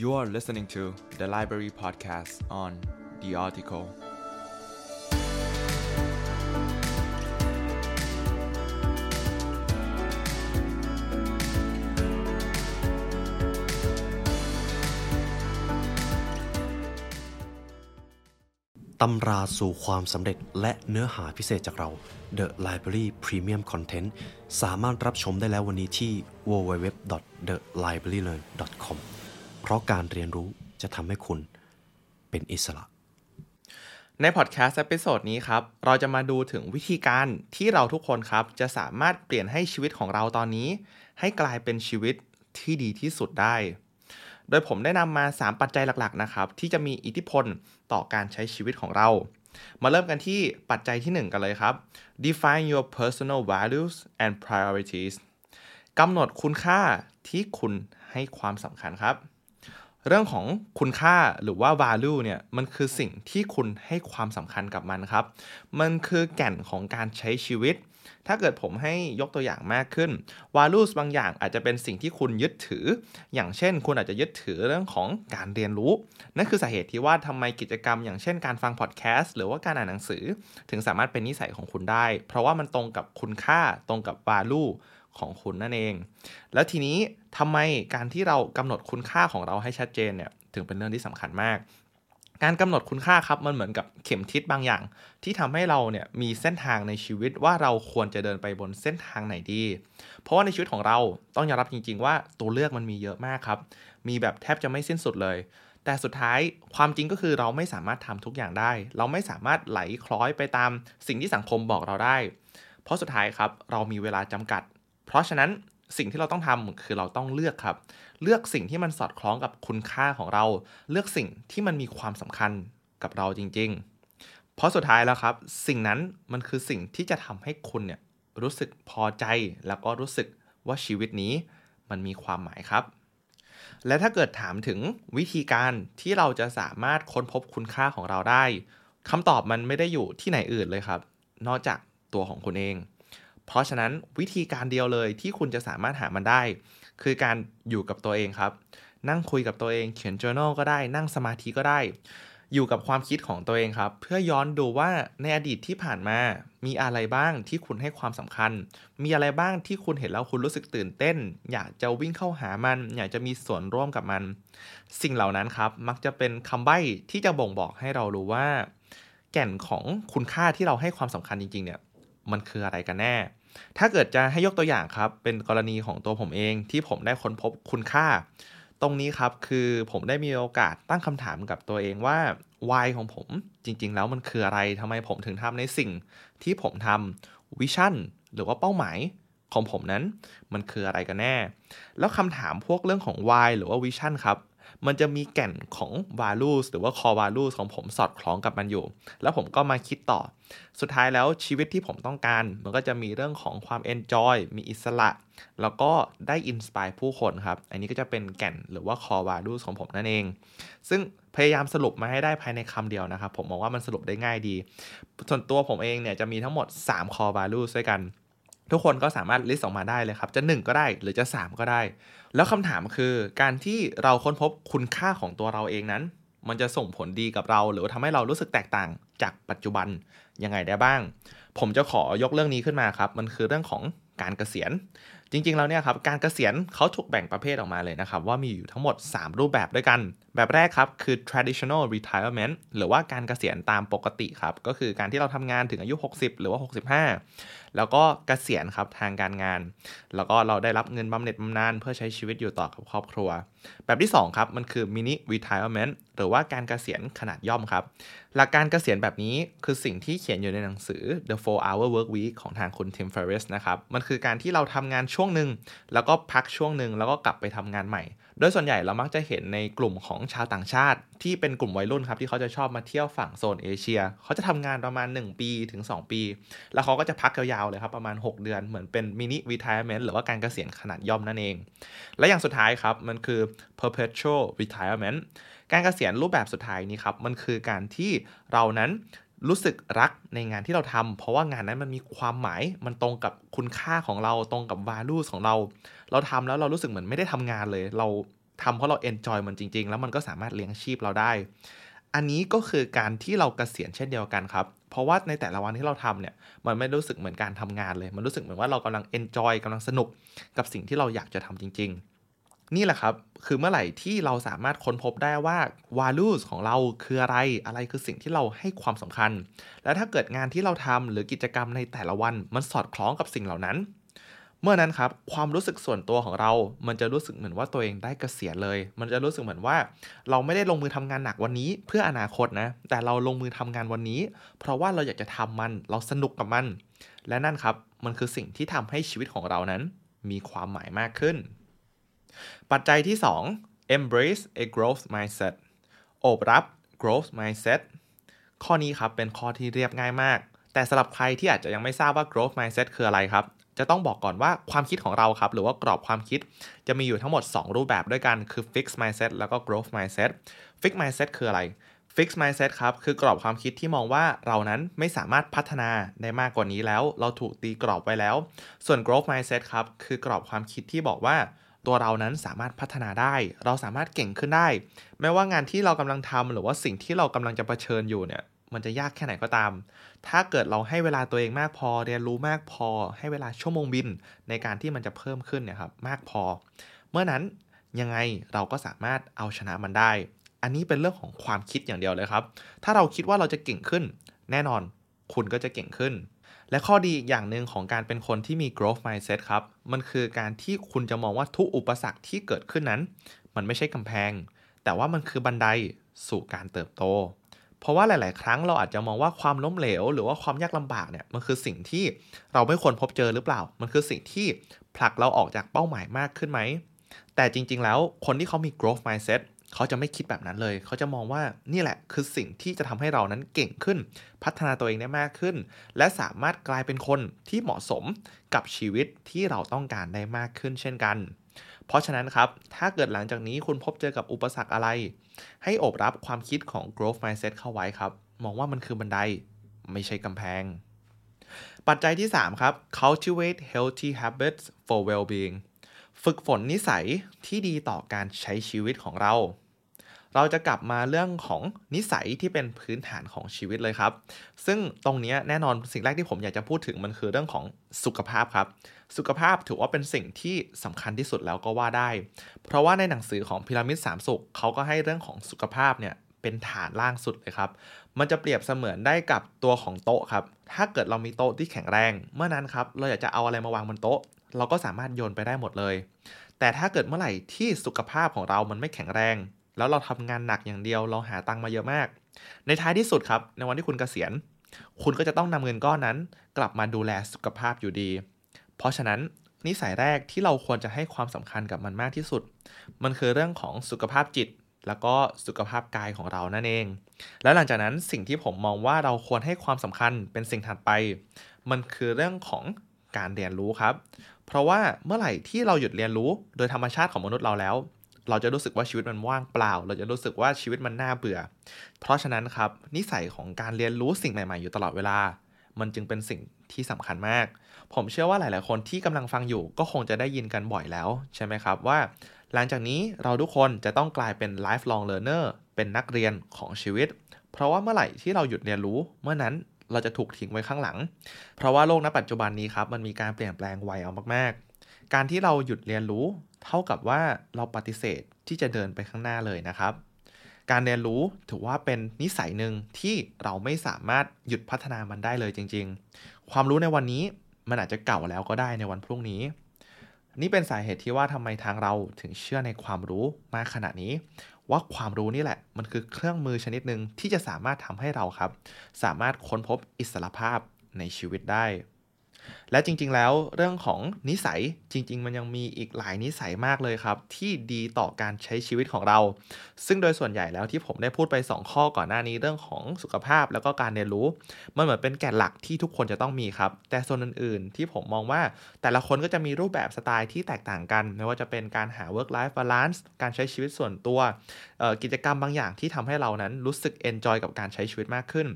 You are listening to the Library Podcast on The Article. ตำราสู่ความสำเร็จและเนื้อหาพิเศษจากเรา The Library Premium Content สามารถรับชมได้แล้ววันนี้ที่ www.thelibrarylearn.com เพราะการเรียนรู้จะทำให้คุณเป็นอิสระ ในพอดแคสต์ episode นี้ครับ เราจะมาดูถึงวิธีการที่เราทุกคนครับ จะสามารถเปลี่ยนให้ชีวิตของเราตอนนี้ ให้กลายเป็นชีวิตที่ดีที่สุดได้ โดยผมได้นำมา 3 ปัจจัยหลักๆนะครับ ที่จะมีอิทธิพลต่อการใช้ชีวิตของเรา มาเริ่มกันที่ปัจจัยที่ 1 กันเลยครับ define your personal values and priorities กำหนดคุณค่าที่คุณให้ความสำคัญครับ เรื่องของคุณค่าหรือว่า value เนี่ยมันคือสิ่งที่คุณให้ความสำคัญกับมันครับ มันคือแก่นของการใช้ชีวิต ถ้าเกิดผมให้ยกตัวอย่างมากขึ้น values บางอย่างอาจจะเป็นสิ่งที่คุณยึดถือ อย่างเช่น คุณอาจจะยึดถือเรื่องของการเรียนรู้ นั่นคือสาเหตุที่ว่าทำไมกิจกรรม อย่างเช่นการฟังพอดแคสต์หรือว่าการอ่านหนังสือ ถึงสามารถเป็นนิสัยของคุณได้ เพราะว่ามันตรงกับคุณค่าตรงกับ value ของคุณนั่นเอง แล้วทีนี้ทำไมการที่เรากำหนดคุณค่าของเราให้ชัดเจนเนี่ยถึงเป็นเรื่องที่สำคัญมาก การกำหนดคุณค่าครับมันเหมือนกับเข็มทิศบางอย่าง ที่ทำให้เราเนี่ยมีเส้นทางในชีวิตว่าเราควรจะเดินไปบนเส้นทางไหนดี เพราะว่าในชีวิตของเราต้องยอมรับจริง ๆ ว่าตัวเลือกมันมีเยอะมากครับ มีแบบแทบจะไม่สิ้นสุดเลยแต่สุดท้ายความจริงก็คือเราไม่สามารถทำทุกอย่างได้ เราไม่สามารถไหลคล้อยไปตามสิ่งที่สังคมบอกเราได้ เพราะสุดท้ายครับเรามีเวลาจำกัด เพราะฉะนั้นสิ่งที่เราต้องทำคือเราต้องเลือกครับ เลือกสิ่งที่มันสอดคล้องกับคุณค่าของเรา เลือกสิ่งที่มันมีความสำคัญกับเราจริง ๆ เพราะสุดท้ายแล้วครับ สิ่งนั้นมันคือสิ่งที่จะทำให้คุณเนี่ยรู้สึกพอใจแล้วก็รู้สึกว่าชีวิตนี้มันมีความหมายครับ และถ้าเกิดถามถึงวิธีการที่เราจะสามารถค้นพบคุณค่าของเราได้คำตอบมันไม่ได้อยู่ที่ไหนอื่นเลยครับ นอกจากตัวของคุณเอง เพราะฉะนั้นวิธีการเดียวเลยที่คุณจะสามารถหามันได้ คือการอยู่กับตัวเองครับ นั่งคุยกับตัวเองเขียน journal ก็ได้ นั่งสมาธิก็ได้ อยู่กับความคิดของตัวเองครับ เพื่อย้อนดูว่าในอดีตที่ผ่านมา มีอะไรบ้างที่คุณให้ความสำคัญ มีอะไรบ้างที่คุณเห็นแล้วคุณรู้สึกตื่นเต้น อยากจะวิ่งเข้าหามัน อยากจะมีส่วนร่วมกับมัน สิ่งเหล่านั้นครับ มักจะเป็นคำใบ้ที่จะบ่งบอกให้เรารู้ว่า แก่นของคุณค่าที่เราให้ความสำคัญจริงๆเนี่ย มันคืออะไรกันแน่ ถ้าเกิดจะให้ยกตัวอย่างครับ เป็นกรณีของตัวผมเองที่ผมได้ค้นพบคุณค่า ตรงนี้ครับคือผมได้มีโอกาสตั้งคำถามกับตัวเองว่า why ของผมจริง ๆ แล้วมันคืออะไรทำไมผมถึงทำในสิ่งที่ผมทำวิชั่นหรือว่าเป้าหมายของผมนั้นมันคืออะไรกันแน่ แล้วคำถามพวกเรื่องของ why หรือว่าวิชั่นครับ มันจะมีแก่นของ values หรือว่า core values ของผมสอดคล้องกับมันอยู่ แล้วผมก็มาคิดต่อ สุดท้ายแล้วชีวิตที่ผมต้องการ มันก็จะมีเรื่องของความ enjoy มีอิสระ แล้วก็ได้ inspire ผู้คนครับ อันนี้ก็จะเป็นแก่นหรือว่า core values ของผมนั่นเอง ซึ่งพยายามสรุปมาให้ได้ภายในคำเดียวนะครับ ผมมองว่ามันสรุปได้ง่ายดี ส่วนตัวผมเองเนี่ยจะมีทั้งหมด 3 core values ด้วยกัน ทุกคนก็สามารถลิสต์ออกมาได้เลยครับ จะ 1 ก็ได้หรือจะ 3 ก็ได้ แล้วคำถามคือการที่เราค้นพบคุณค่าของตัวเราเองนั้น มันจะส่งผลดีกับเรา หรือว่าทำให้เรารู้สึกแตกต่างจากปัจจุบันยังไงได้บ้าง ผมจะขอยกเรื่องนี้ขึ้นมาครับ มันคือเรื่องของการเกษียณ จริงๆแล้วเนี่ยครับการเกษียณเขาถูกแบ่งประเภทออกมาเลยนะครับ ว่ามีอยู่ทั้งหมด 3 รูปแบบด้วยกัน แบบแรกครับคือ traditional retirement หรือว่าการเกษียณตามปกติครับ ก็คือการที่เราทำงานถึงอายุ 60 หรือว่า 65 แล้วก็เกษียณครับทางการงาน แล้วก็เราได้รับเงินบำเหน็จบำนาญเพื่อใช้ชีวิตอยู่ต่อกับครอบครัว แบบที่ 2 ครับ มันคือ mini retirement หรือว่าการเกษียณขนาดย่อมครับ หลักการเกษียณแบบนี้คือสิ่งที่เขียนอยู่ในหนังสือ The 4 Hour Work Week ของทางคุณ Tim Ferriss นะครับมันคือการที่เราทำงานช่วงหนึ่งแล้วก็พักช่วงหนึ่งแล้วก็กลับไปทำงานใหม่ โดยส่วนใหญ่เรามักจะเห็นในกลุ่มของชาวต่างชาติ ที่เป็นกลุ่มวัยรุ่นครับที่เขาจะชอบมาเที่ยวฝั่งโซนเอเชีย เขาจะทำงานประมาณ 1 ปีถึง 2 ปี แล้วเขาก็จะพักยาวๆเลยครับประมาณ 6 เดือนเหมือนเป็นมินิรีทายเมนต์หรือว่าการเกษียณขนาดย่อมนั่นเอง และอย่างสุดท้ายครับมันคือ perpetual retirement การเกษียณรูปแบบสุดท้ายนี้ครับมันคือการที่เรานั้น รู้สึกรักในงานที่เราทำเพราะว่างานนั้นมันมีความหมายมันตรงกับคุณค่าของเราตรงกับ value ของเรา เราทำแล้วเรารู้สึกเหมือนไม่ได้ทำงานเลย เราทำเพราะเราเอนจอยมันจริง ๆ แล้วมันก็สามารถเลี้ยงชีพเราได้ อันนี้ก็คือการที่เรากเกษียณเช่นเดียวกันครับ เพราะว่าในแต่ละวันที่เราทำเนี่ยมันไม่รู้สึกเหมือนการทำงานเลย มันรู้สึกเหมือนว่าเรากำลังเอนจอยกำลังสนุกกับสิ่งที่เราอยากจะทำจริง ๆ นี่แหละครับ คือเมื่อไหร่ที่เราสามารถค้นพบได้ว่า values ของเราคืออะไร อะไรคือสิ่งที่เราให้ความสำคัญ และถ้าเกิดงานที่เราทำหรือกิจกรรมในแต่ละวันมันสอดคล้องกับสิ่งเหล่านั้น เมื่อนั้นครับ ความรู้สึกส่วนตัวของเรา มันจะรู้สึกเหมือนว่าตัวเองได้เกษียณเลย มันจะรู้สึกเหมือนว่า เราไม่ได้ลงมือทำงานหนักวันนี้ เพื่ออนาคตนะ แต่เราลงมือทำงานวันนี้ เพราะว่าเราอยากจะทำมัน เราสนุกกับมัน และนั่นครับ มันคือสิ่งที่ทำให้ชีวิตของเรานั้น มีความหมายมากขึ้น ปัจจัยที่ 2 embrace a growth mindset โอบรับ growth mindset ข้อนี้ครับเป็นข้อที่เรียบง่ายมาก แต่สำหรับใครที่อาจจะยังไม่ทราบว่า growth mindset คืออะไรครับ จะต้องบอกก่อนว่าความคิดของเราครับ หรือว่ากรอบความคิดจะมีอยู่ทั้งหมด 2 รูปแบบด้วยกันคือ fixed mindset แล้วก็ growth mindset fixed mindset คืออะไร fixed mindset ครับ คือกรอบความคิดที่มองว่าเรานั้นไม่สามารถพัฒนาได้มากกว่านี้แล้ว เราถูกตีกรอบไว้แล้ว ส่วน growth mindset ครับคือกรอบความคิดที่บอกว่า ตัวเรานั้นสามารถพัฒนาได้ เราสามารถเก่งขึ้นได้ แม้ว่างานที่เรากำลังทำหรือว่าสิ่งที่เรากำลังจะเผชิญอยู่เนี่ยมันจะยากแค่ไหนก็ตาม ถ้าเกิดเราให้เวลาตัวเองมากพอ เรียนรู้มากพอ ให้เวลาชั่วโมงบิน ในการที่มันจะเพิ่มขึ้นเนี่ยครับมากพอ เมื่อนั้นยังไงเราก็สามารถเอาชนะมันได้ อันนี้เป็นเรื่องของความคิดอย่างเดียวเลยครับ ถ้าเราคิดว่าเราจะเก่งขึ้น แน่นอนคุณก็จะเก่งขึ้น และข้อดีอีกอย่างหนึ่งของการเป็นคนที่มี growth mindset ครับ มันคือการที่คุณจะมองว่าทุกอุปสรรคที่เกิดขึ้นนั้น มันไม่ใช่กำแพง แต่ว่ามันคือบันไดสู่การเติบโต เพราะว่าหลาย ๆ ครั้งเราอาจจะมองว่าความล้มเหลว หรือว่าความยากลำบากเนี่ยมันคือสิ่งที่เราไม่ควรพบเจอหรือเปล่า มันคือสิ่งที่ผลักเราออกจากเป้าหมายมากขึ้นไหม แต่จริง ๆ แล้วคนที่เขามี growth mindset เขาจะไม่คิดแบบนั้นเลย เขาจะมองว่านี่แหละคือสิ่งที่จะทำให้เรานั้นเก่งขึ้น พัฒนาตัวเองได้มากขึ้น และสามารถกลายเป็นคนที่เหมาะสมกับชีวิตที่เราต้องการได้มากขึ้นเช่นกัน เพราะฉะนั้นครับ ถ้าเกิดหลังจากนี้คุณพบเจอกับอุปสรรคอะไร ให้อบรับความคิดของ growth mindset เข้าไว้ครับ มองว่ามันคือบันไดไม่ใช่กำแพง ปัจจัยที่ 3 ครับ cultivate healthy habits for well-being ฝึกฝนนิสัยที่ดีต่อการใช้ชีวิตของเรา เราจะกลับมาเรื่องของนิสัยที่เป็นพื้นฐานของชีวิตเลยครับ ซึ่งตรงนี้แน่นอนสิ่งแรกที่ผมอยากจะพูดถึงมันคือเรื่องของสุขภาพครับ สุขภาพถือว่าเป็นสิ่งที่สำคัญที่สุดแล้วก็ว่าได้ เพราะว่าในหนังสือของพีระมิดสามสุขเขาก็ให้เรื่องของสุขภาพเนี่ยเป็นฐานล่างสุดเลยครับ มันจะเปรียบเสมือนได้กับตัวของโต๊ะครับ ถ้าเกิดเรามีโต๊ะที่แข็งแรง เมื่อนั้นครับ เราอยากจะเอาอะไรมาวางบนโต๊ะ เราก็สามารถโยนไปได้หมดเลย แต่ถ้าเกิดเมื่อไหร่ที่สุขภาพของเรามันไม่แข็งแรง แล้วเราทำงานหนักอย่างเดียว เราหาตังค์มาเยอะมาก ในท้ายที่สุดครับ ในวันที่คุณเกษียณ คุณก็จะต้องนำเงินก้อนนั้น กลับมาดูแลสุขภาพอยู่ดี เพราะฉะนั้นนิสัยแรกที่เราควรจะให้ความสำคัญกับมันมากที่สุด มันคือเรื่องของสุขภาพจิต แล้วก็สุขภาพกายของเรานั่นเอง แล้วหลังจากนั้นสิ่งที่ผมมองว่าเราควรให้ความสำคัญเป็นสิ่งถัดไป มันคือเรื่องของการเรียนรู้ครับ เพราะว่าเมื่อไหร่ที่เราหยุดเรียนรู้โดยธรรมชาติของมนุษย์เราแล้ว เราจะรู้สึกว่าชีวิตมันว่างเปล่า เราจะรู้สึกว่าชีวิตมันน่าเบื่อ เพราะฉะนั้นครับนิสัยของการเรียนรู้สิ่งใหม่ ๆ อยู่ตลอดเวลา มันจึงเป็นสิ่งที่สำคัญมาก ผมเชื่อว่าหลาย ๆ คนที่กำลังฟังอยู่ก็คงจะได้ยินกันบ่อยแล้วใช่ไหมครับว่า หลังจากนี้เราทุกคนจะต้องกลายเป็น lifelong learner เป็นนักเรียนของชีวิต เพราะว่าเมื่อไหร่ที่เราหยุดเรียนรู้เมื่อนั้น เราจะถูกทิ้งไว้ข้างหลัง เพราะว่าโลกณปัจจุบันนี้ครับมันมีการเปลี่ยนแปลงไวเอามาก ๆ การที่เราหยุดเรียนรู้ เท่ากับว่าเราปฏิเสธที่จะเดินไปข้างหน้าเลยนะครับ การเรียนรู้ถือว่าเป็นนิสัยหนึ่งที่เราไม่สามารถหยุดพัฒนามันได้เลยจริง ๆ ความรู้ในวันนี้มันอาจจะเก่าแล้วก็ได้ในวันพรุ่งนี้ นี่เป็นสาเหตุที่ว่าทำไมทางเราถึงเชื่อในความรู้มากขนาดนี้ ว่าความรู้นี่แหละ มันคือเครื่องมือชนิดหนึ่งที่จะสามารถทำให้เราครับ สามารถค้นพบอิสรภาพในชีวิตได้ และจริงๆแล้วเรื่องของนิสัยจริง ๆ มันยังมีอีกหลายนิสัยมากเลยครับ ที่ดีต่อการใช้ชีวิตของเรา ซึ่งโดยส่วนใหญ่แล้วที่ผมได้พูดไป 2 ข้อก่อนหน้านี้เรื่องของสุขภาพแล้วก็การเรียนรู้ มันเหมือนเป็นแก่นหลักที่ทุกคนจะต้องมีครับ แต่ส่วนอื่นๆ ที่ผมมองว่าแต่ละคนก็จะมีรูปแบบสไตล์ที่แตกต่างกัน ไม่ว่าจะเป็นการหา work life balance การใช้ชีวิตส่วนตัวกิจกรรมบางอย่างที่ทำให้เรานั้นรู้สึก enjoy กับการใช้ชีวิตมากขึ้น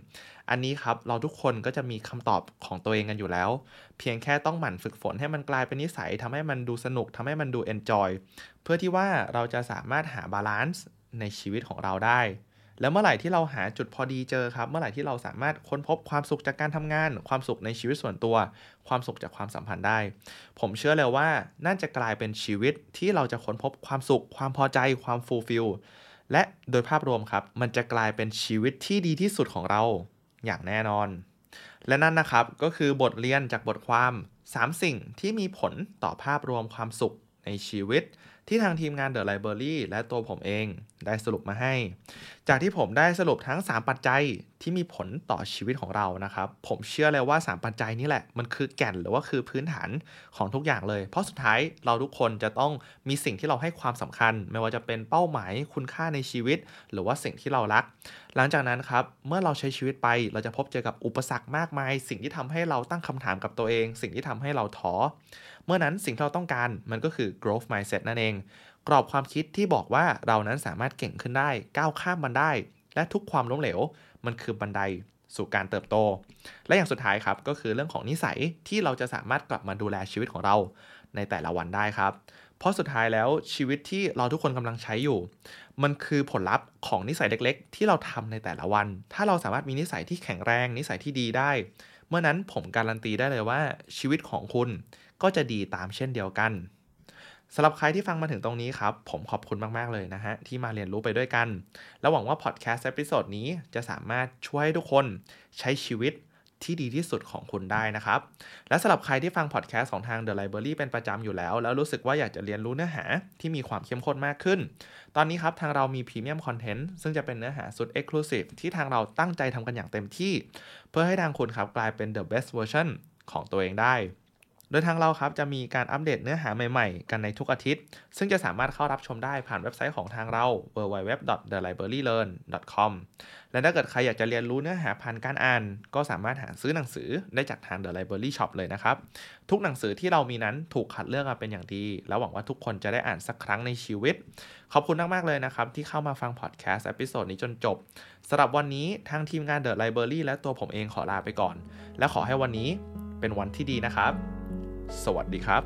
อันนี้ครับเราทุกคนก็จะมีคำตอบของตัวเองกันอยู่แล้ว เพียงแค่ต้องหมั่นฝึกฝนให้มันกลายเป็นนิสัยทำให้มันดูสนุกทำให้มันดู enjoy เพื่อที่ว่าเราจะสามารถหา balance ในชีวิตของเราได้ แล้วเมื่อไหร่ที่เราหาจุดพอดีเจอครับ เมื่อไหร่ที่เราสามารถค้นพบความสุขจากการทำงาน ความสุขในชีวิตส่วนตัว ความสุขจากความสัมพันธ์ได้ ผมเชื่อเลยว่าน่าจะกลายเป็นชีวิตที่เราจะค้นพบความสุข ความพอใจ ความ fulfillและโดยภาพรวมครับ มันจะกลายเป็นชีวิตที่ดีที่สุดของเรา อย่างแน่นอน และนั่นนะครับก็คือบทเรียนจากบทความ 3 สิ่งที่มีผลต่อภาพรวมความสุขในชีวิต ที่ทางทีมงาน The Library และตัวผมเองได้สรุปมาให้ จากที่ผมได้สรุปทั้ง 3 ปัจจัยที่มีผลต่อชีวิตของเรานะครับ ผมเชื่อเลยว่า 3 ปัจจัยนี้แหละ มันคือแก่นหรือว่าคือพื้นฐานของทุกอย่างเลย เพราะสุดท้ายเราทุกคนจะต้องมีสิ่งที่เราให้ความสำคัญ ไม่ว่าจะเป็นเป้าหมายคุณค่าในชีวิต หรือว่าสิ่งที่เรารัก หลังจากนั้นครับ เมื่อเราใช้ชีวิตไป เราจะพบเจอกับอุปสรรคมากมาย สิ่งที่ทำให้เราตั้งคำถามกับตัวเอง สิ่งที่ทำให้เราท้อ เมื่อนั้นสิ่งที่เราต้องการมันก็คือ growth mindset นั่นเอง กรอบความคิดที่บอกว่าเรานั้นสามารถเก่งขึ้นได้ ก้าวข้ามมันได้ และทุกความล้มเหลว มันคือบันไดสู่การเติบโต และอย่างสุดท้ายครับก็คือเรื่องของนิสัยที่เราจะสามารถกลับมาดูแลชีวิตของเราในแต่ละวันได้ครับ เพราะสุดท้ายแล้วชีวิตที่เราทุกคนกำลังใช้อยู่ มันคือผลลัพธ์ของนิสัยเล็ก ๆ ที่เราทำในแต่ละวัน ถ้าเราสามารถมีนิสัยที่แข็งแรง นิสัยที่ดีได้ เมื่อนั้นผมการันตีได้เลยว่าชีวิตของคุณก็จะดีตามเช่นเดียวกัน สำหรับใครที่ฟังมาถึงตรงนี้ครับ ผมขอบคุณมาก ๆ เลยนะฮะ ที่มาเรียนรู้ไปด้วยกัน แล้วหวังว่าพอดแคสต์ episode นี้จะสามารถช่วยทุกคนใช้ชีวิตที่ดีที่สุดของคุณได้นะครับ และสำหรับใครที่ฟังพอดแคสต์ของทาง The Library เป็นประจำอยู่แล้ว แล้วรู้สึกว่าอยากจะเรียนรู้เนื้อหาที่มีความเข้มข้นมากขึ้น ตอนนี้ครับทางเรามีพรีเมียมคอนเทนต์ซึ่งจะเป็นเนื้อหาสุด Exclusive ที่ทางเราตั้งใจทำกันอย่างเต็มที่ เพื่อให้ทางคุณครับกลายเป็น the best version ของตัวเองได้ โดยทางเราครับจะมีการอัปเดตเนื้อหาใหม่ๆ กันในทุกอาทิตย์ ซึ่งจะสามารถเข้ารับชมได้ผ่านเว็บไซต์ของทางเรา www.thelibrarylearn.com และถ้าเกิดใครอยากจะเรียนรู้เนื้อหาผ่านการอ่าน ก็สามารถหาซื้อหนังสือได้จากทาง The Library Shop เลยนะครับ ทุกหนังสือที่เรามีนั้นถูกคัดเลือกมาเป็นอย่างดี แล้วหวังว่าทุกคนจะได้อ่านสักครั้งในชีวิต ขอบคุณมากๆเลยนะครับที่เข้ามาฟังพอดแคสต์ episode นี้จนจบสำหรับวันนี้ทางทีมงาน The Library และตัวผมเองขอลาไปก่อน และขอให้วันนี้เป็นวันที่ดีนะครับ สวัสดีครับ